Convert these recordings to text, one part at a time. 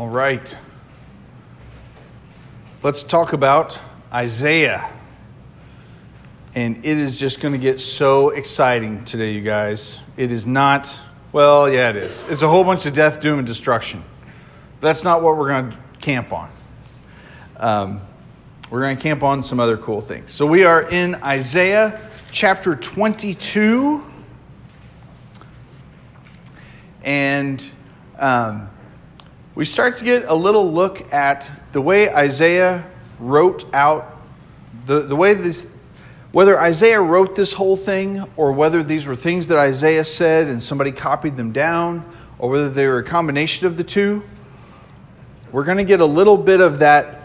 All right. Let's talk about Isaiah. And it is just going to get so exciting today, you guys. It is not, well, yeah, it is. It's a whole bunch of death, doom, and destruction. That's not what we're going to camp on. Um, we're going to camp on some other cool things. So we are in Isaiah chapter 22. And um, we start to get a little look at the way Isaiah wrote out the, the way this whether Isaiah wrote this whole thing or whether these were things that Isaiah said and somebody copied them down or whether they were a combination of the two. We're going to get a little bit of that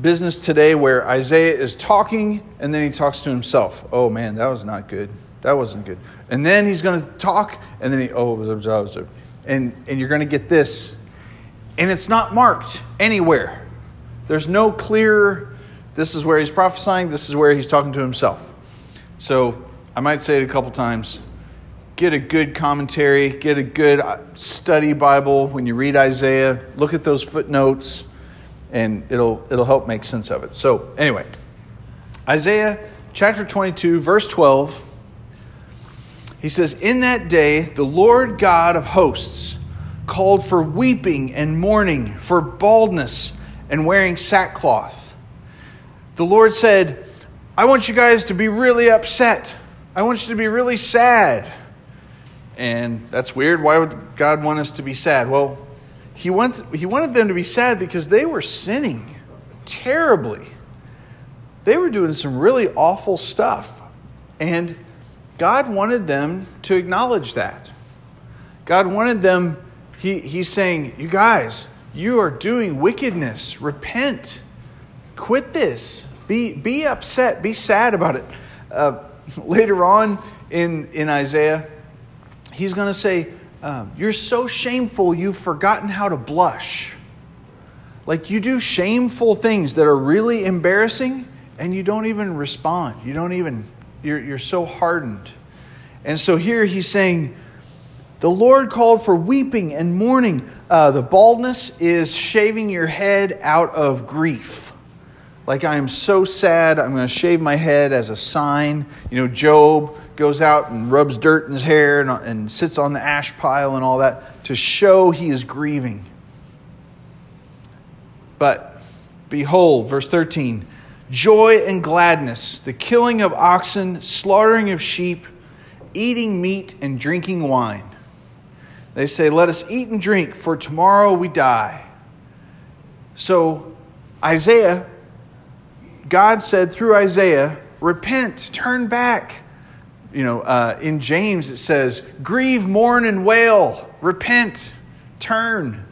business today where Isaiah is talking and then he talks to himself. Oh man, that was not good. That wasn't good. And then he's going to talk and then he, oh, and, and you're going to get this. And it's not marked anywhere. There's no clear, this is where he's prophesying, this is where he's talking to himself. So I might say it a couple times. Get a good commentary, get a good uh, study Bible when you read Isaiah. Look at those footnotes, and it'll, it'll help make sense of it. So, anyway, Isaiah chapter 22, verse 12 he says, In that day, the Lord God of hosts called for weeping and mourning, for baldness and wearing sackcloth. The Lord said, I want you guys to be really upset. I want you to be really sad. And that's weird. Why would God want us to be sad? Well, he, wants, he wanted them to be sad because they were sinning terribly. They were doing some really awful stuff. And God wanted them to acknowledge that. God wanted them, he, He's saying, You guys, you are doing wickedness. Repent. Quit this. Be, be upset. Be sad about it. Uh, later on in, in Isaiah, he's going to say, um, You're so shameful, you've forgotten how to blush. Like you do shameful things that are really embarrassing, and you don't even respond. You don't even you're, you're so hardened. And so here he's saying, the Lord called for weeping and mourning. Uh, the baldness is shaving your head out of grief. Like, I am so sad, I'm going to shave my head as a sign. You know, Job goes out and rubs dirt in his hair and, and sits on the ash pile and all that to show he is grieving. But behold, verse 13 joy and gladness, the killing of oxen, slaughtering of sheep, eating meat and drinking wine. They say, Let us eat and drink, for tomorrow we die. So, Isaiah, God said through Isaiah, Repent, turn back. You know, uh, in James it says, Grieve, mourn, and wail. Repent, turn.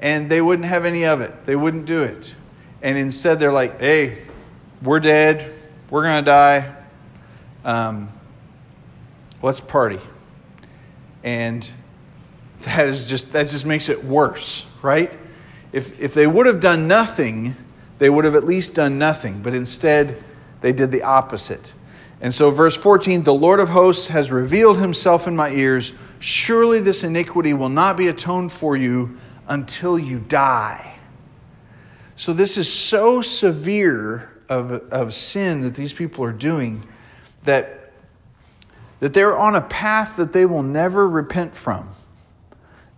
And they wouldn't have any of it, they wouldn't do it. And instead, they're like, Hey, we're dead. We're going to die. Um, let's party. And that is just that just makes it worse, right? If if they would have done nothing, they would have at least done nothing, but instead they did the opposite. And so verse 14, the Lord of hosts has revealed himself in my ears, surely this iniquity will not be atoned for you until you die. So, this is so severe of, of sin that these people are doing that, that they're on a path that they will never repent from.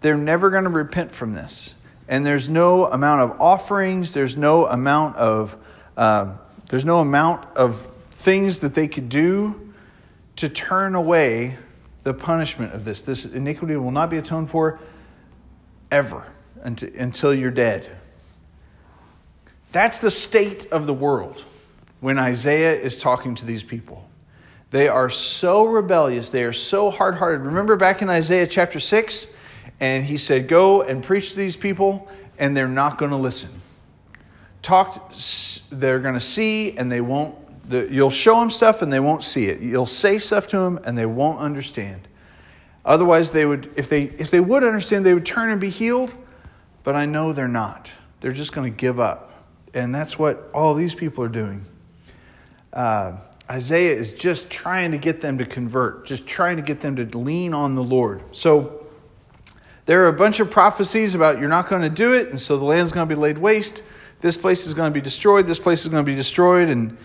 They're never going to repent from this. And there's no amount of offerings, there's no amount of, uh, there's no amount of things that they could do to turn away the punishment of this. This iniquity will not be atoned for ever until you're dead. That's the state of the world when Isaiah is talking to these people. They are so rebellious, they are so hard hearted. Remember back in Isaiah chapter 6? And he said, Go and preach to these people, and they're not going to listen. Talk, they're going to see, and they won't. You'll show them stuff, and they won't see it. You'll say stuff to them, and they won't understand. Otherwise, they would, if they, if they would understand, they would turn and be healed. But I know they're not. They're just going to give up. And that's what all these people are doing. Uh, Isaiah is just trying to get them to convert, just trying to get them to lean on the Lord. So There are a bunch of prophecies about you're not going to do it, and so the land's going to be laid waste. This place is going to be destroyed. This place is going to be destroyed. And,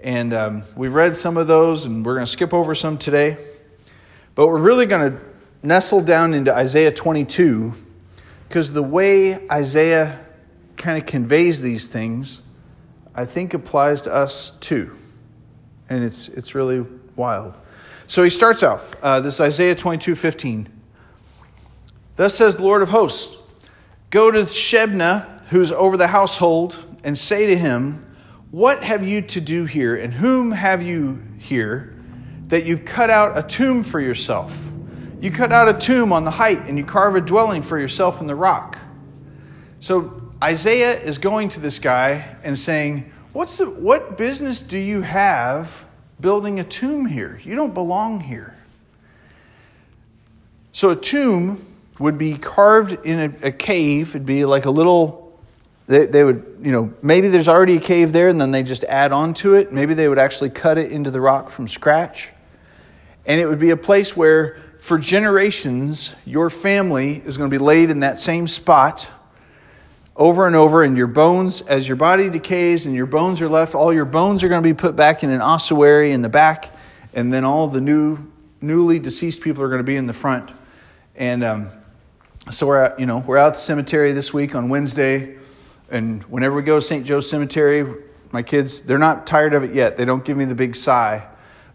and um, we've read some of those, and we're going to skip over some today. But we're really going to nestle down into Isaiah 22 because the way Isaiah kind of conveys these things, I think applies to us too. And it's, it's really wild. So he starts off, uh, this Isaiah 22 15. Thus says the Lord of hosts Go to Shebna, who's over the household, and say to him, What have you to do here, and whom have you here, that you've cut out a tomb for yourself? You cut out a tomb on the height, and you carve a dwelling for yourself in the rock. So Isaiah is going to this guy and saying, What's the, What business do you have building a tomb here? You don't belong here. So a tomb would be carved in a, a cave. It'd be like a little, they, they would, you know, maybe there's already a cave there and then they just add on to it. Maybe they would actually cut it into the rock from scratch. And it would be a place where, for generations, your family is going to be laid in that same spot over and over, and your bones, as your body decays and your bones are left, all your bones are going to be put back in an ossuary in the back, and then all the new, newly deceased people are going to be in the front. And um, so we're at, you know we're out at the cemetery this week on Wednesday, and whenever we go to St. Joe Cemetery, my kids they're not tired of it yet. They don't give me the big sigh,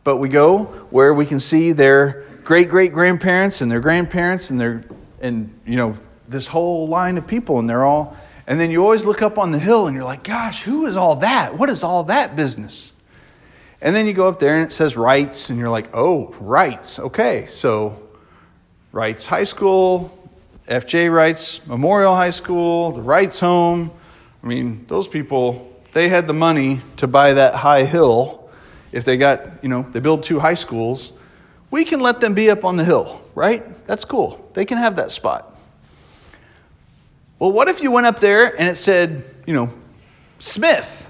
but we go where we can see their great great grandparents and their grandparents and their and you know this whole line of people, and they're all. And then you always look up on the hill and you're like, gosh, who is all that? What is all that business? And then you go up there and it says Reitz, and you're like, oh, Reitz. Okay, so Reitz High School, F.J. Reitz Memorial High School, the Reitz home. I mean, those people, they had the money to buy that high hill. If they got, you know, they build two high schools, we can let them be up on the hill, right? That's cool. They can have that spot. Well, what if you went up there and it said, you know, Smith?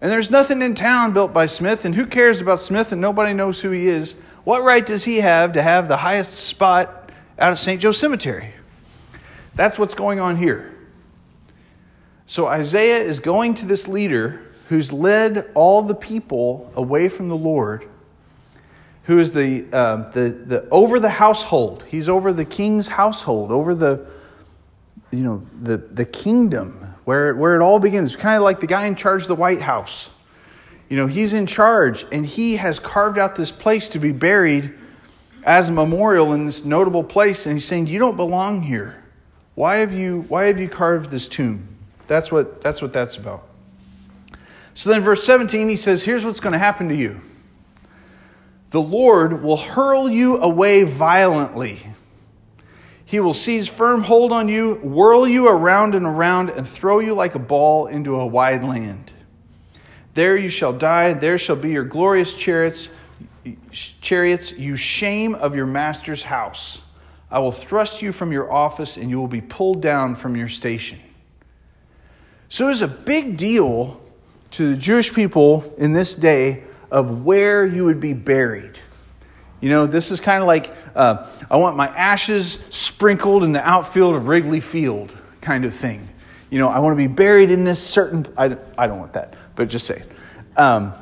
And there's nothing in town built by Smith, and who cares about Smith and nobody knows who he is? What right does he have to have the highest spot out of St. Joe Cemetery. That's what's going on here. So Isaiah is going to this leader who's led all the people away from the Lord, who is the, uh, the, the over the household. He's over the king's household, over the, you know, the, the kingdom where, where it all begins. Kind of like the guy in charge of the White House. You know, he's in charge and he has carved out this place to be buried as a memorial in this notable place, and he's saying, You don't belong here. Why have you, why have you carved this tomb? That's what, that's what that's about. So then, verse 17, he says, Here's what's going to happen to you the Lord will hurl you away violently. He will seize firm hold on you, whirl you around and around, and throw you like a ball into a wide land. There you shall die, there shall be your glorious chariots chariots, you shame of your master's house. I will thrust you from your office, and you will be pulled down from your station. So it was a big deal to the Jewish people in this day of where you would be buried. You know, this is kind of like uh, I want my ashes sprinkled in the outfield of Wrigley Field kind of thing. You know, I want to be buried in this certain. I, I don't want that, but just say. Um,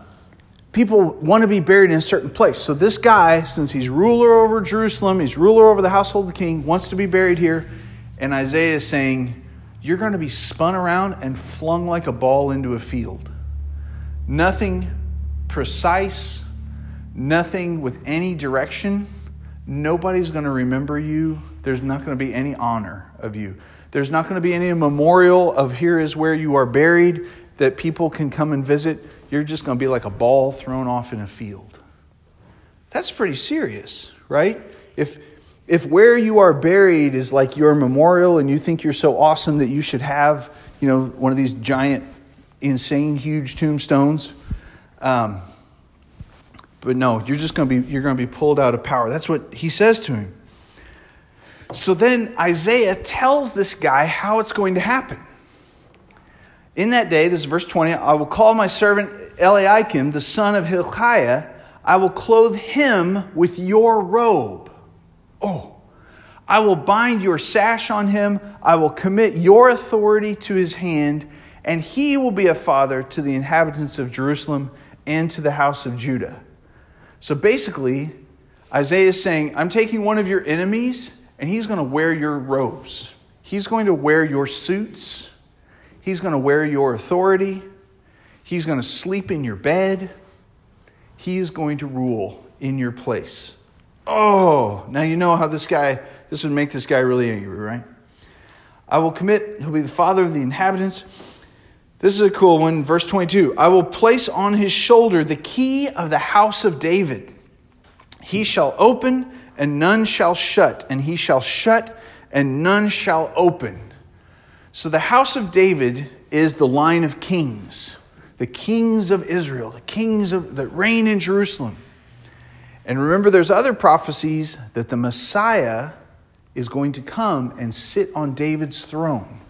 people want to be buried in a certain place. So this guy, since he's ruler over Jerusalem, he's ruler over the household of the king, wants to be buried here. And Isaiah is saying, You're going to be spun around and flung like a ball into a field. Nothing precise, nothing with any direction. Nobody's going to remember you. There's not going to be any honor of you. There's not going to be any memorial of here is where you are buried that people can come and visit you're just going to be like a ball thrown off in a field. That's pretty serious, right? If, if where you are buried is like your memorial and you think you're so awesome that you should have, you know, one of these giant, insane, huge tombstones, um, but no, you're just going to be you're going to be pulled out of power. That's what he says to him. So then Isaiah tells this guy how it's going to happen. In that day, this is verse 20, I will call my servant Eliakim, the son of Hilkiah, I will clothe him with your robe. Oh, I will bind your sash on him. I will commit your authority to his hand, and he will be a father to the inhabitants of Jerusalem and to the house of Judah. So basically, Isaiah is saying, I'm taking one of your enemies, and he's going to wear your robes. He's going to wear your suits. He's going to wear your authority. He's going to sleep in your bed. He's going to rule in your place. Oh, now you know how this guy, this would make this guy really angry, right? I will commit, he'll be the father of the inhabitants. This is a cool one, verse 22. I will place on his shoulder the key of the house of David. He shall open, and none shall shut, and he shall shut, and none shall open. So the house of David is the line of kings, the kings of Israel, the kings of, that reign in Jerusalem. And remember, there's other prophecies that the Messiah is going to come and sit on David's throne.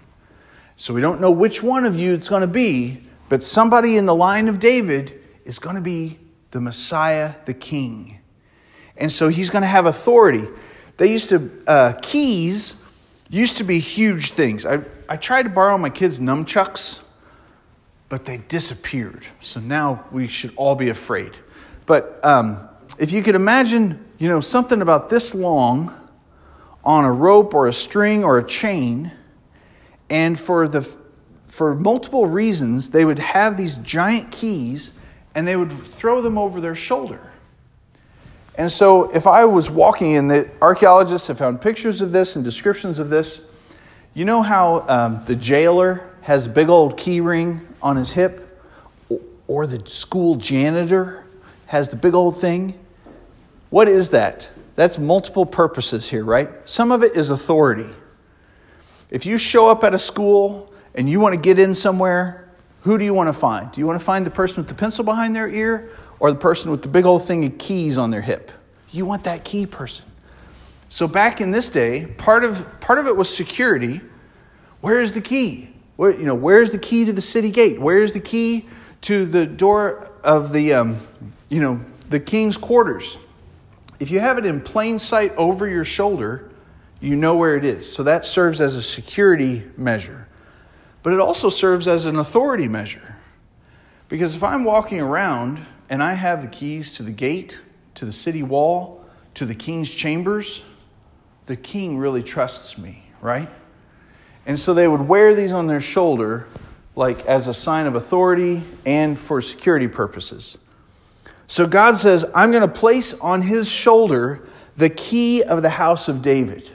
So we don't know which one of you it's going to be, but somebody in the line of David is going to be the Messiah, the King. And so he's going to have authority. They used to, uh, keys used to be huge things. I, I tried to borrow my kids' nunchucks, but they disappeared. So now we should all be afraid. But um, if you could imagine, you know, something about this long on a rope or a string or a chain, and for the for multiple reasons, they would have these giant keys and they would throw them over their shoulder. And so, if I was walking, and the archaeologists have found pictures of this and descriptions of this, you know how um, the jailer has a big old key ring on his hip, or the school janitor has the big old thing? What is that? That's multiple purposes here, right? Some of it is authority. If you show up at a school and you want to get in somewhere, who do you want to find? Do you want to find the person with the pencil behind their ear or the person with the big old thing of keys on their hip? You want that key person. So back in this day, part of part of it was security. Where is the key? Where, you know, where's the key to the city gate? Where's the key to the door of the, um, you know, the king's quarters? If you have it in plain sight over your shoulder, you know where it is. So that serves as a security measure. But it also serves as an authority measure. Because if I'm walking around and I have the keys to the gate, to the city wall, to the king's chambers, the king really trusts me, right? And so they would wear these on their shoulder like as a sign of authority and for security purposes. So God says, I'm going to place on his shoulder the key of the house of David.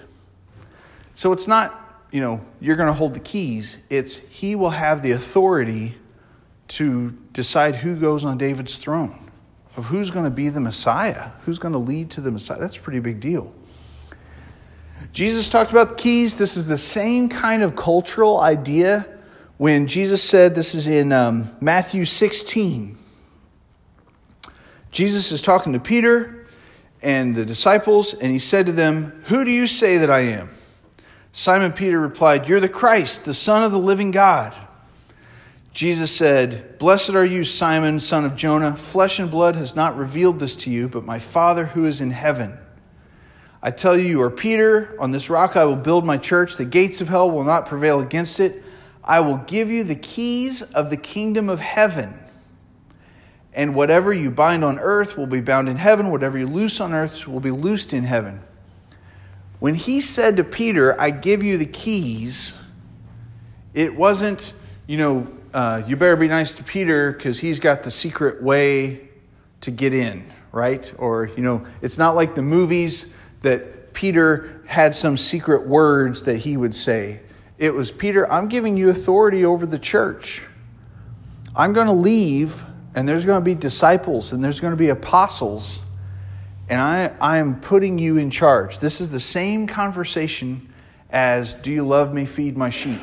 So it's not, you know, you're going to hold the keys. It's he will have the authority to decide who goes on David's throne, of who's going to be the Messiah, who's going to lead to the Messiah. That's a pretty big deal. Jesus talked about the keys. This is the same kind of cultural idea when Jesus said, this is in um, Matthew 16. Jesus is talking to Peter and the disciples, and he said to them, Who do you say that I am? Simon Peter replied, You're the Christ, the Son of the living God. Jesus said, Blessed are you, Simon, son of Jonah. Flesh and blood has not revealed this to you, but my Father who is in heaven. I tell you, you are Peter. On this rock I will build my church. The gates of hell will not prevail against it. I will give you the keys of the kingdom of heaven. And whatever you bind on earth will be bound in heaven. Whatever you loose on earth will be loosed in heaven. When he said to Peter, I give you the keys, it wasn't, you know, uh, you better be nice to Peter because he's got the secret way to get in, right? Or, you know, it's not like the movies that Peter had some secret words that he would say. It was, Peter, I'm giving you authority over the church. I'm going to leave and there's going to be disciples and there's going to be apostles, and I, I am putting you in charge. This is the same conversation as, Do you love me? Feed my sheep,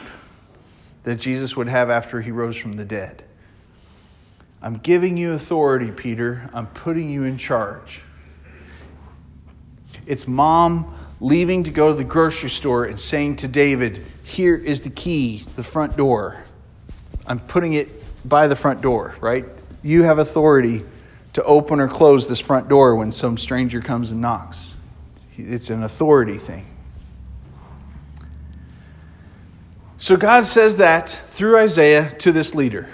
that Jesus would have after he rose from the dead. I'm giving you authority, Peter. I'm putting you in charge. It's mom leaving to go to the grocery store and saying to David, Here is the key to the front door. I'm putting it by the front door, right? you have authority to open or close this front door when some stranger comes and knocks. It's an authority thing. So God says that through Isaiah to this leader.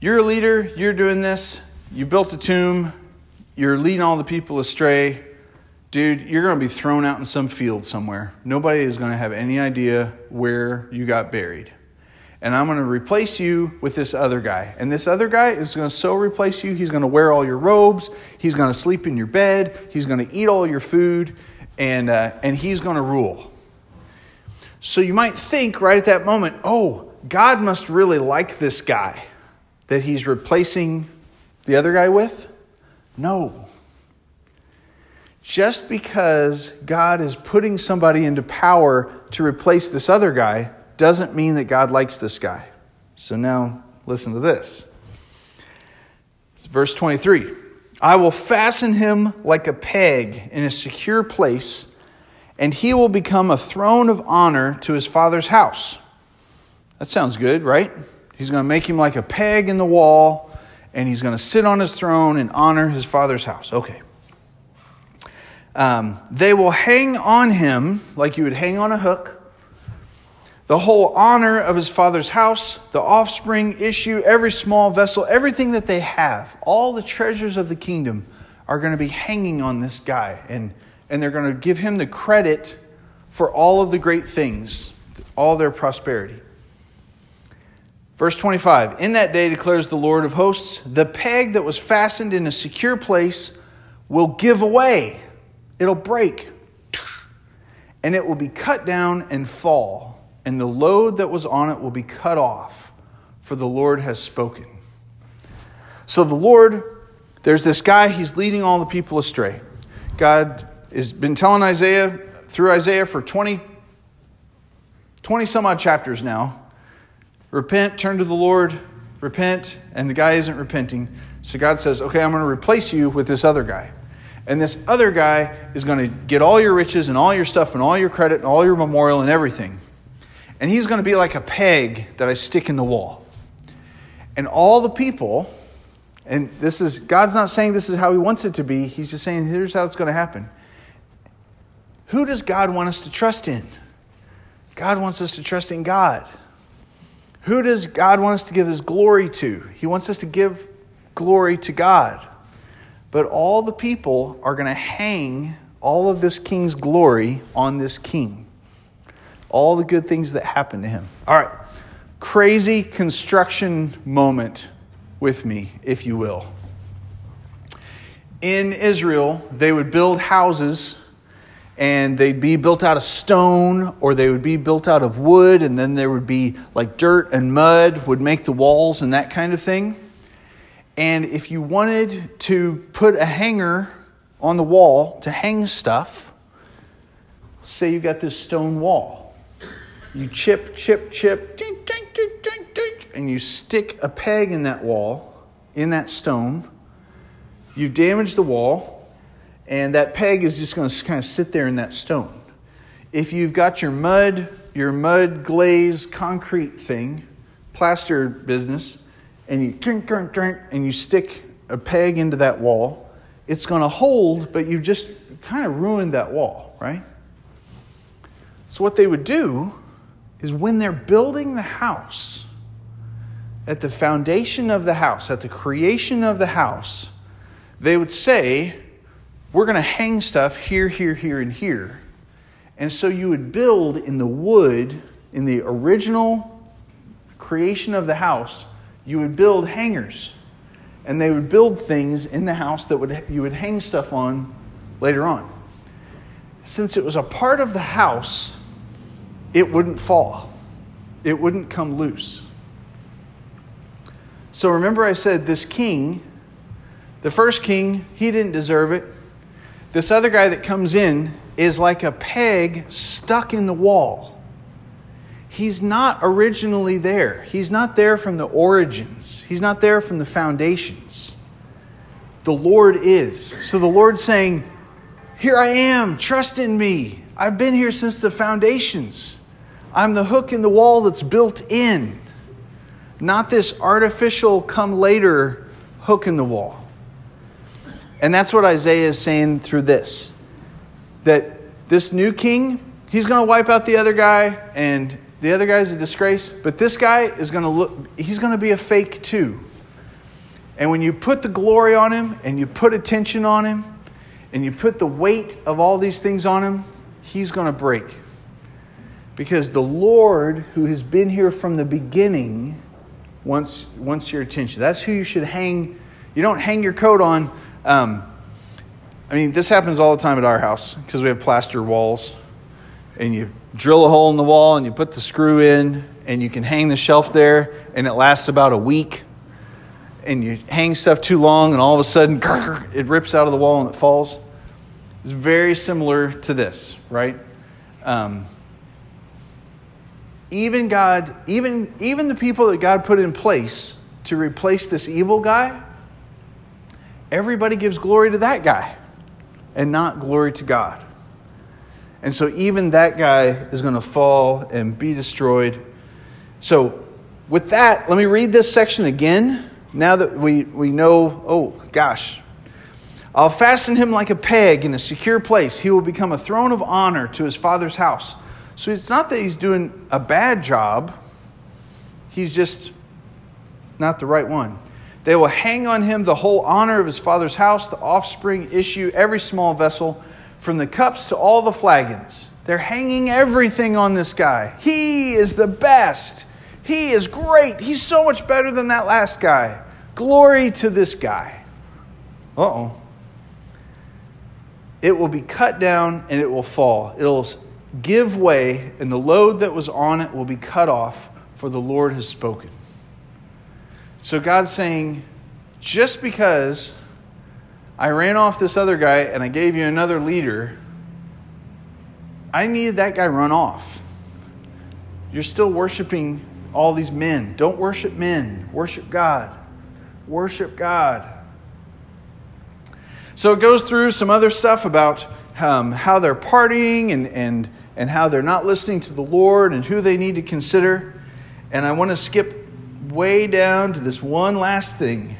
You're a leader, you're doing this, you built a tomb, you're leading all the people astray. Dude, you're going to be thrown out in some field somewhere. Nobody is going to have any idea where you got buried. And I'm going to replace you with this other guy. And this other guy is going to so replace you, he's going to wear all your robes, he's going to sleep in your bed, he's going to eat all your food, and, uh, and he's going to rule. So you might think right at that moment, oh, God must really like this guy that he's replacing the other guy with? No. Just because God is putting somebody into power to replace this other guy doesn't mean that God likes this guy. So now listen to this. It's verse 23. I will fasten him like a peg in a secure place and he will become a throne of honor to his father's house. That sounds good, right? He's going to make him like a peg in the wall, and he's going to sit on his throne and honor his father's house. Okay. Um, they will hang on him like you would hang on a hook. The whole honor of his father's house, the offspring issue, every small vessel, everything that they have, all the treasures of the kingdom are going to be hanging on this guy. And and they're going to give him the credit for all of the great things, all their prosperity. Verse 25 In that day declares the Lord of hosts, the peg that was fastened in a secure place will give away, it'll break, and it will be cut down and fall, and the load that was on it will be cut off, for the Lord has spoken. So the Lord, there's this guy, he's leading all the people astray. God has been telling Isaiah through Isaiah for 20, 20 some odd chapters now repent, turn to the Lord, repent, and the guy isn't repenting. So God says, okay, I'm going to replace you with this other guy. And this other guy is going to get all your riches and all your stuff and all your credit and all your memorial and everything. And he's going to be like a peg that I stick in the wall. And all the people, and this is, God's not saying this is how he wants it to be, he's just saying here's how it's going to happen. Who does God want us to trust in? God wants us to trust in God. Who does God want us to give his glory to? He wants us to give glory to God. But all the people are going to hang all of this king's glory on this king. All the good things that happen to him. All right. Crazy construction moment with me, if you will. In Israel, they would build houses and they'd be built out of stone or they would be built out of wood and then there would be like dirt and mud would make the walls and that kind of thing. And if you wanted to put a hanger on the wall to hang stuff say you got this stone wall. You chip chip chip and you stick a peg in that wall in that stone. You damage the wall and that peg is just going to kind of sit there in that stone. If you've got your mud, your mud glaze concrete thing, plaster business, and you and you stick a peg into that wall, it's going to hold, but you just kind of ruined that wall, right? So what they would do is when they're building the house, at the foundation of the house, at the creation of the house, they would say, we're going to hang stuff here, here, here, and here. And so you would build in the wood, in the original creation of the house, you would build hangers. And they would build things in the house that would, you would hang stuff on later on. Since it was a part of the house, it wouldn't fall, it wouldn't come loose. So remember, I said this king, the first king, he didn't deserve it. This other guy that comes in is like a peg stuck in the wall. He's not originally there. He's not there from the origins. He's not there from the foundations. The Lord is. So the Lord's saying, Here I am, trust in me. I've been here since the foundations. I'm the hook in the wall that's built in, not this artificial come later hook in the wall. And that's what Isaiah is saying through this that this new king, he's going to wipe out the other guy, and the other guy's a disgrace, but this guy is going to look, he's going to be a fake too. And when you put the glory on him and you put attention on him and you put the weight of all these things on him, he's going to break. Because the Lord, who has been here from the beginning, wants, wants your attention. That's who you should hang. You don't hang your coat on. Um, I mean, this happens all the time at our house because we have plaster walls. And you drill a hole in the wall and you put the screw in and you can hang the shelf there and it lasts about a week and you hang stuff too long and all of a sudden it rips out of the wall and it falls it's very similar to this right um, even god even even the people that god put in place to replace this evil guy everybody gives glory to that guy and not glory to god and so even that guy is going to fall and be destroyed. So, with that, let me read this section again. Now that we, we know, oh gosh, I'll fasten him like a peg in a secure place. He will become a throne of honor to his father's house. So it's not that he's doing a bad job, he's just not the right one. They will hang on him the whole honor of his father's house, the offspring issue, every small vessel from the cups to all the flagons. They're hanging everything on this guy. He is the best. He is great. He's so much better than that last guy. Glory to this guy. Uh oh. It will be cut down and it will fall. It'll give way, and the load that was on it will be cut off, for the Lord has spoken. So God's saying, just because I ran off this other guy and I gave you another leader. I needed that guy run off. You're still worshiping all these men. Don't worship men, worship God. Worship God. So it goes through some other stuff about um, how they're partying and, and, and how they're not listening to the Lord and who they need to consider. And I want to skip way down to this one last thing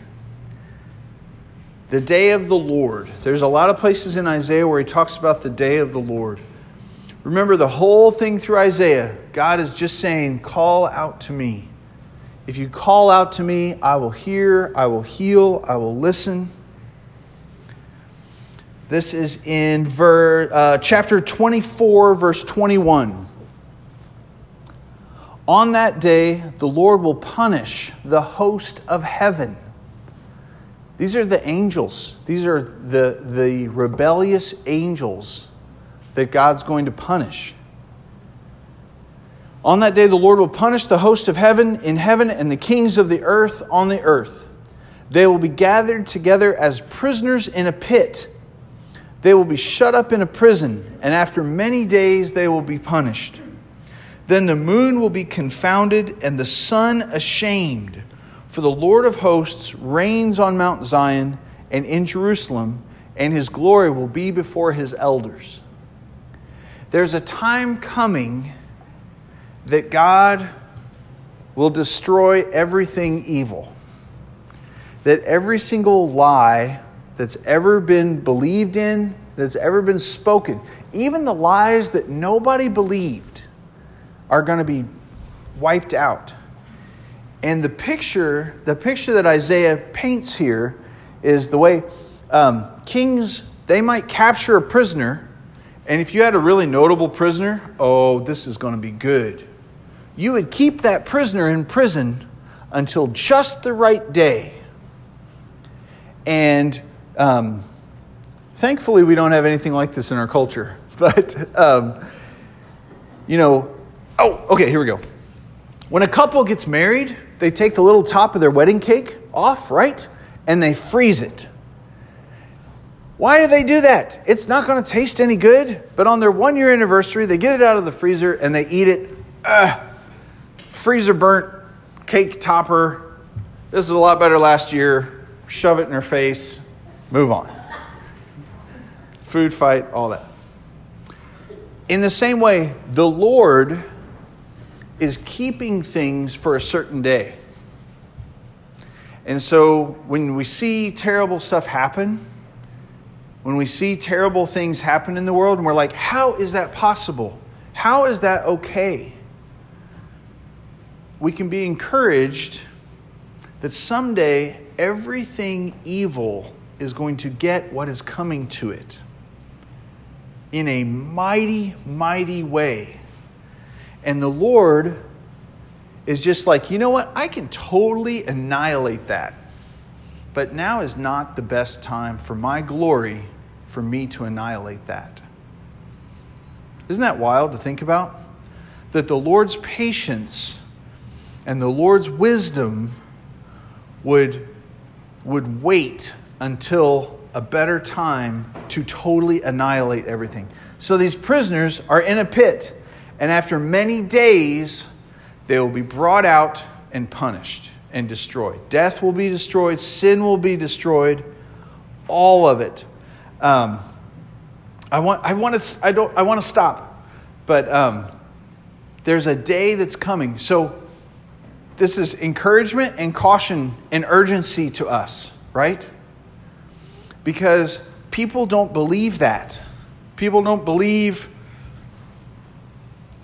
the day of the Lord. There's a lot of places in Isaiah where he talks about the day of the Lord. Remember the whole thing through Isaiah, God is just saying, Call out to me. If you call out to me, I will hear, I will heal, I will listen. This is in ver, uh, chapter 24, verse 21. On that day, the Lord will punish the host of heaven these are the angels. These are the, the rebellious angels that God's going to punish. On that day, the Lord will punish the host of heaven in heaven and the kings of the earth on the earth. They will be gathered together as prisoners in a pit. They will be shut up in a prison, and after many days they will be punished. Then the moon will be confounded and the sun ashamed for the Lord of hosts reigns on Mount Zion and in Jerusalem, and his glory will be before his elders. There's a time coming that God will destroy everything evil. That every single lie that's ever been believed in, that's ever been spoken, even the lies that nobody believed, are going to be wiped out. And the picture, the picture that Isaiah paints here is the way um, kings, they might capture a prisoner. And if you had a really notable prisoner, oh, this is going to be good. You would keep that prisoner in prison until just the right day. And um, thankfully, we don't have anything like this in our culture. But, um, you know, oh, okay, here we go. When a couple gets married, they take the little top of their wedding cake off, right? And they freeze it. Why do they do that? It's not going to taste any good, but on their one year anniversary, they get it out of the freezer and they eat it. Ugh, freezer burnt cake topper. This is a lot better last year. Shove it in her face, move on. Food fight, all that. In the same way, the Lord is keeping things for a certain day. And so when we see terrible stuff happen, when we see terrible things happen in the world, and we're like, how is that possible? How is that okay? we can be encouraged that someday everything evil is going to get what is coming to it in a mighty, mighty way. And the Lord is just like, you know what? I can totally annihilate that. But now is not the best time for my glory for me to annihilate that. Isn't that wild to think about? That the Lord's patience and the Lord's wisdom would, would wait until a better time to totally annihilate everything. So these prisoners are in a pit, and after many days, they will be brought out and punished and destroyed. Death will be destroyed, sin will be destroyed, all of it. Um, I want, I want to, I don't, I want to stop, but um, there's a day that's coming. So this is encouragement and caution and urgency to us, right? Because people don't believe that. People don't believe,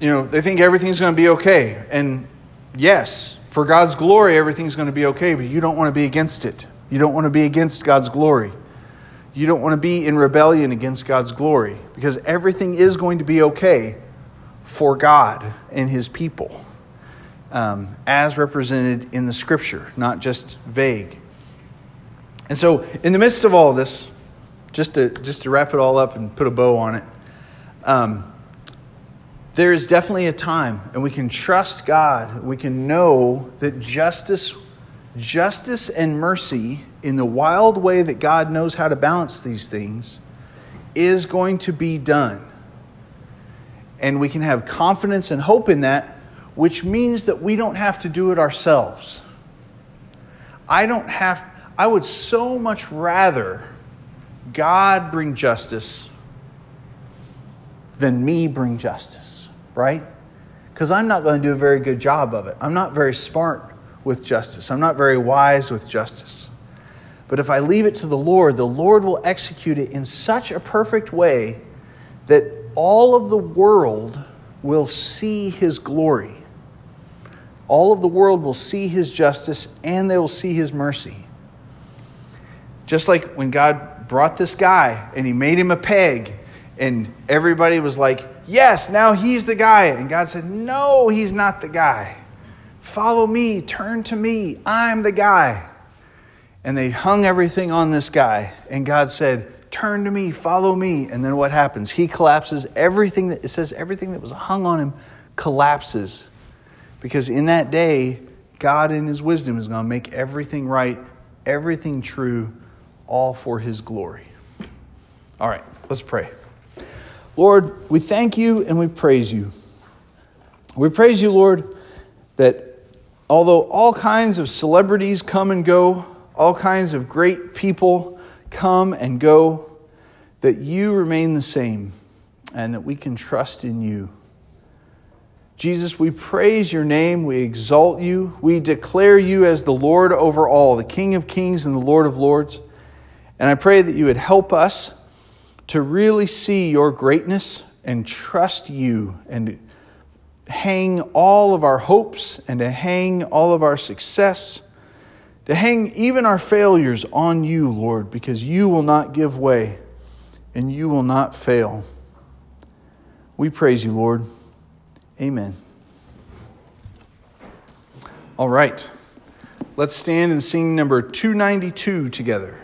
you know, they think everything's going to be okay. And yes, for God's glory, everything's going to be okay, but you don't want to be against it. You don't want to be against God's glory. You don't want to be in rebellion against God's glory because everything is going to be okay for God and His people um, as represented in the Scripture, not just vague. And so, in the midst of all this, just to, just to wrap it all up and put a bow on it, um, there is definitely a time, and we can trust God. We can know that justice, justice and mercy in the wild way that God knows how to balance these things, is going to be done. And we can have confidence and hope in that, which means that we don't have to do it ourselves. I don't have, I would so much rather God bring justice than me bring justice, right? Because I'm not going to do a very good job of it. I'm not very smart with justice, I'm not very wise with justice. But if I leave it to the Lord, the Lord will execute it in such a perfect way that all of the world will see his glory. All of the world will see his justice and they will see his mercy. Just like when God brought this guy and he made him a peg, and everybody was like, Yes, now he's the guy. And God said, No, he's not the guy. Follow me, turn to me. I'm the guy and they hung everything on this guy. And God said, Turn to me, follow me. And then what happens? He collapses. Everything that it says, everything that was hung on him collapses. Because in that day, God in his wisdom is going to make everything right, everything true, all for his glory. All right, let's pray. Lord, we thank you and we praise you. We praise you, Lord, that although all kinds of celebrities come and go, all kinds of great people come and go, that you remain the same and that we can trust in you. Jesus, we praise your name, we exalt you, we declare you as the Lord over all, the King of kings and the Lord of lords. And I pray that you would help us to really see your greatness and trust you and hang all of our hopes and to hang all of our success to hang even our failures on you, Lord, because you will not give way and you will not fail. We praise you, Lord. Amen. All right. Let's stand and sing number 292 together.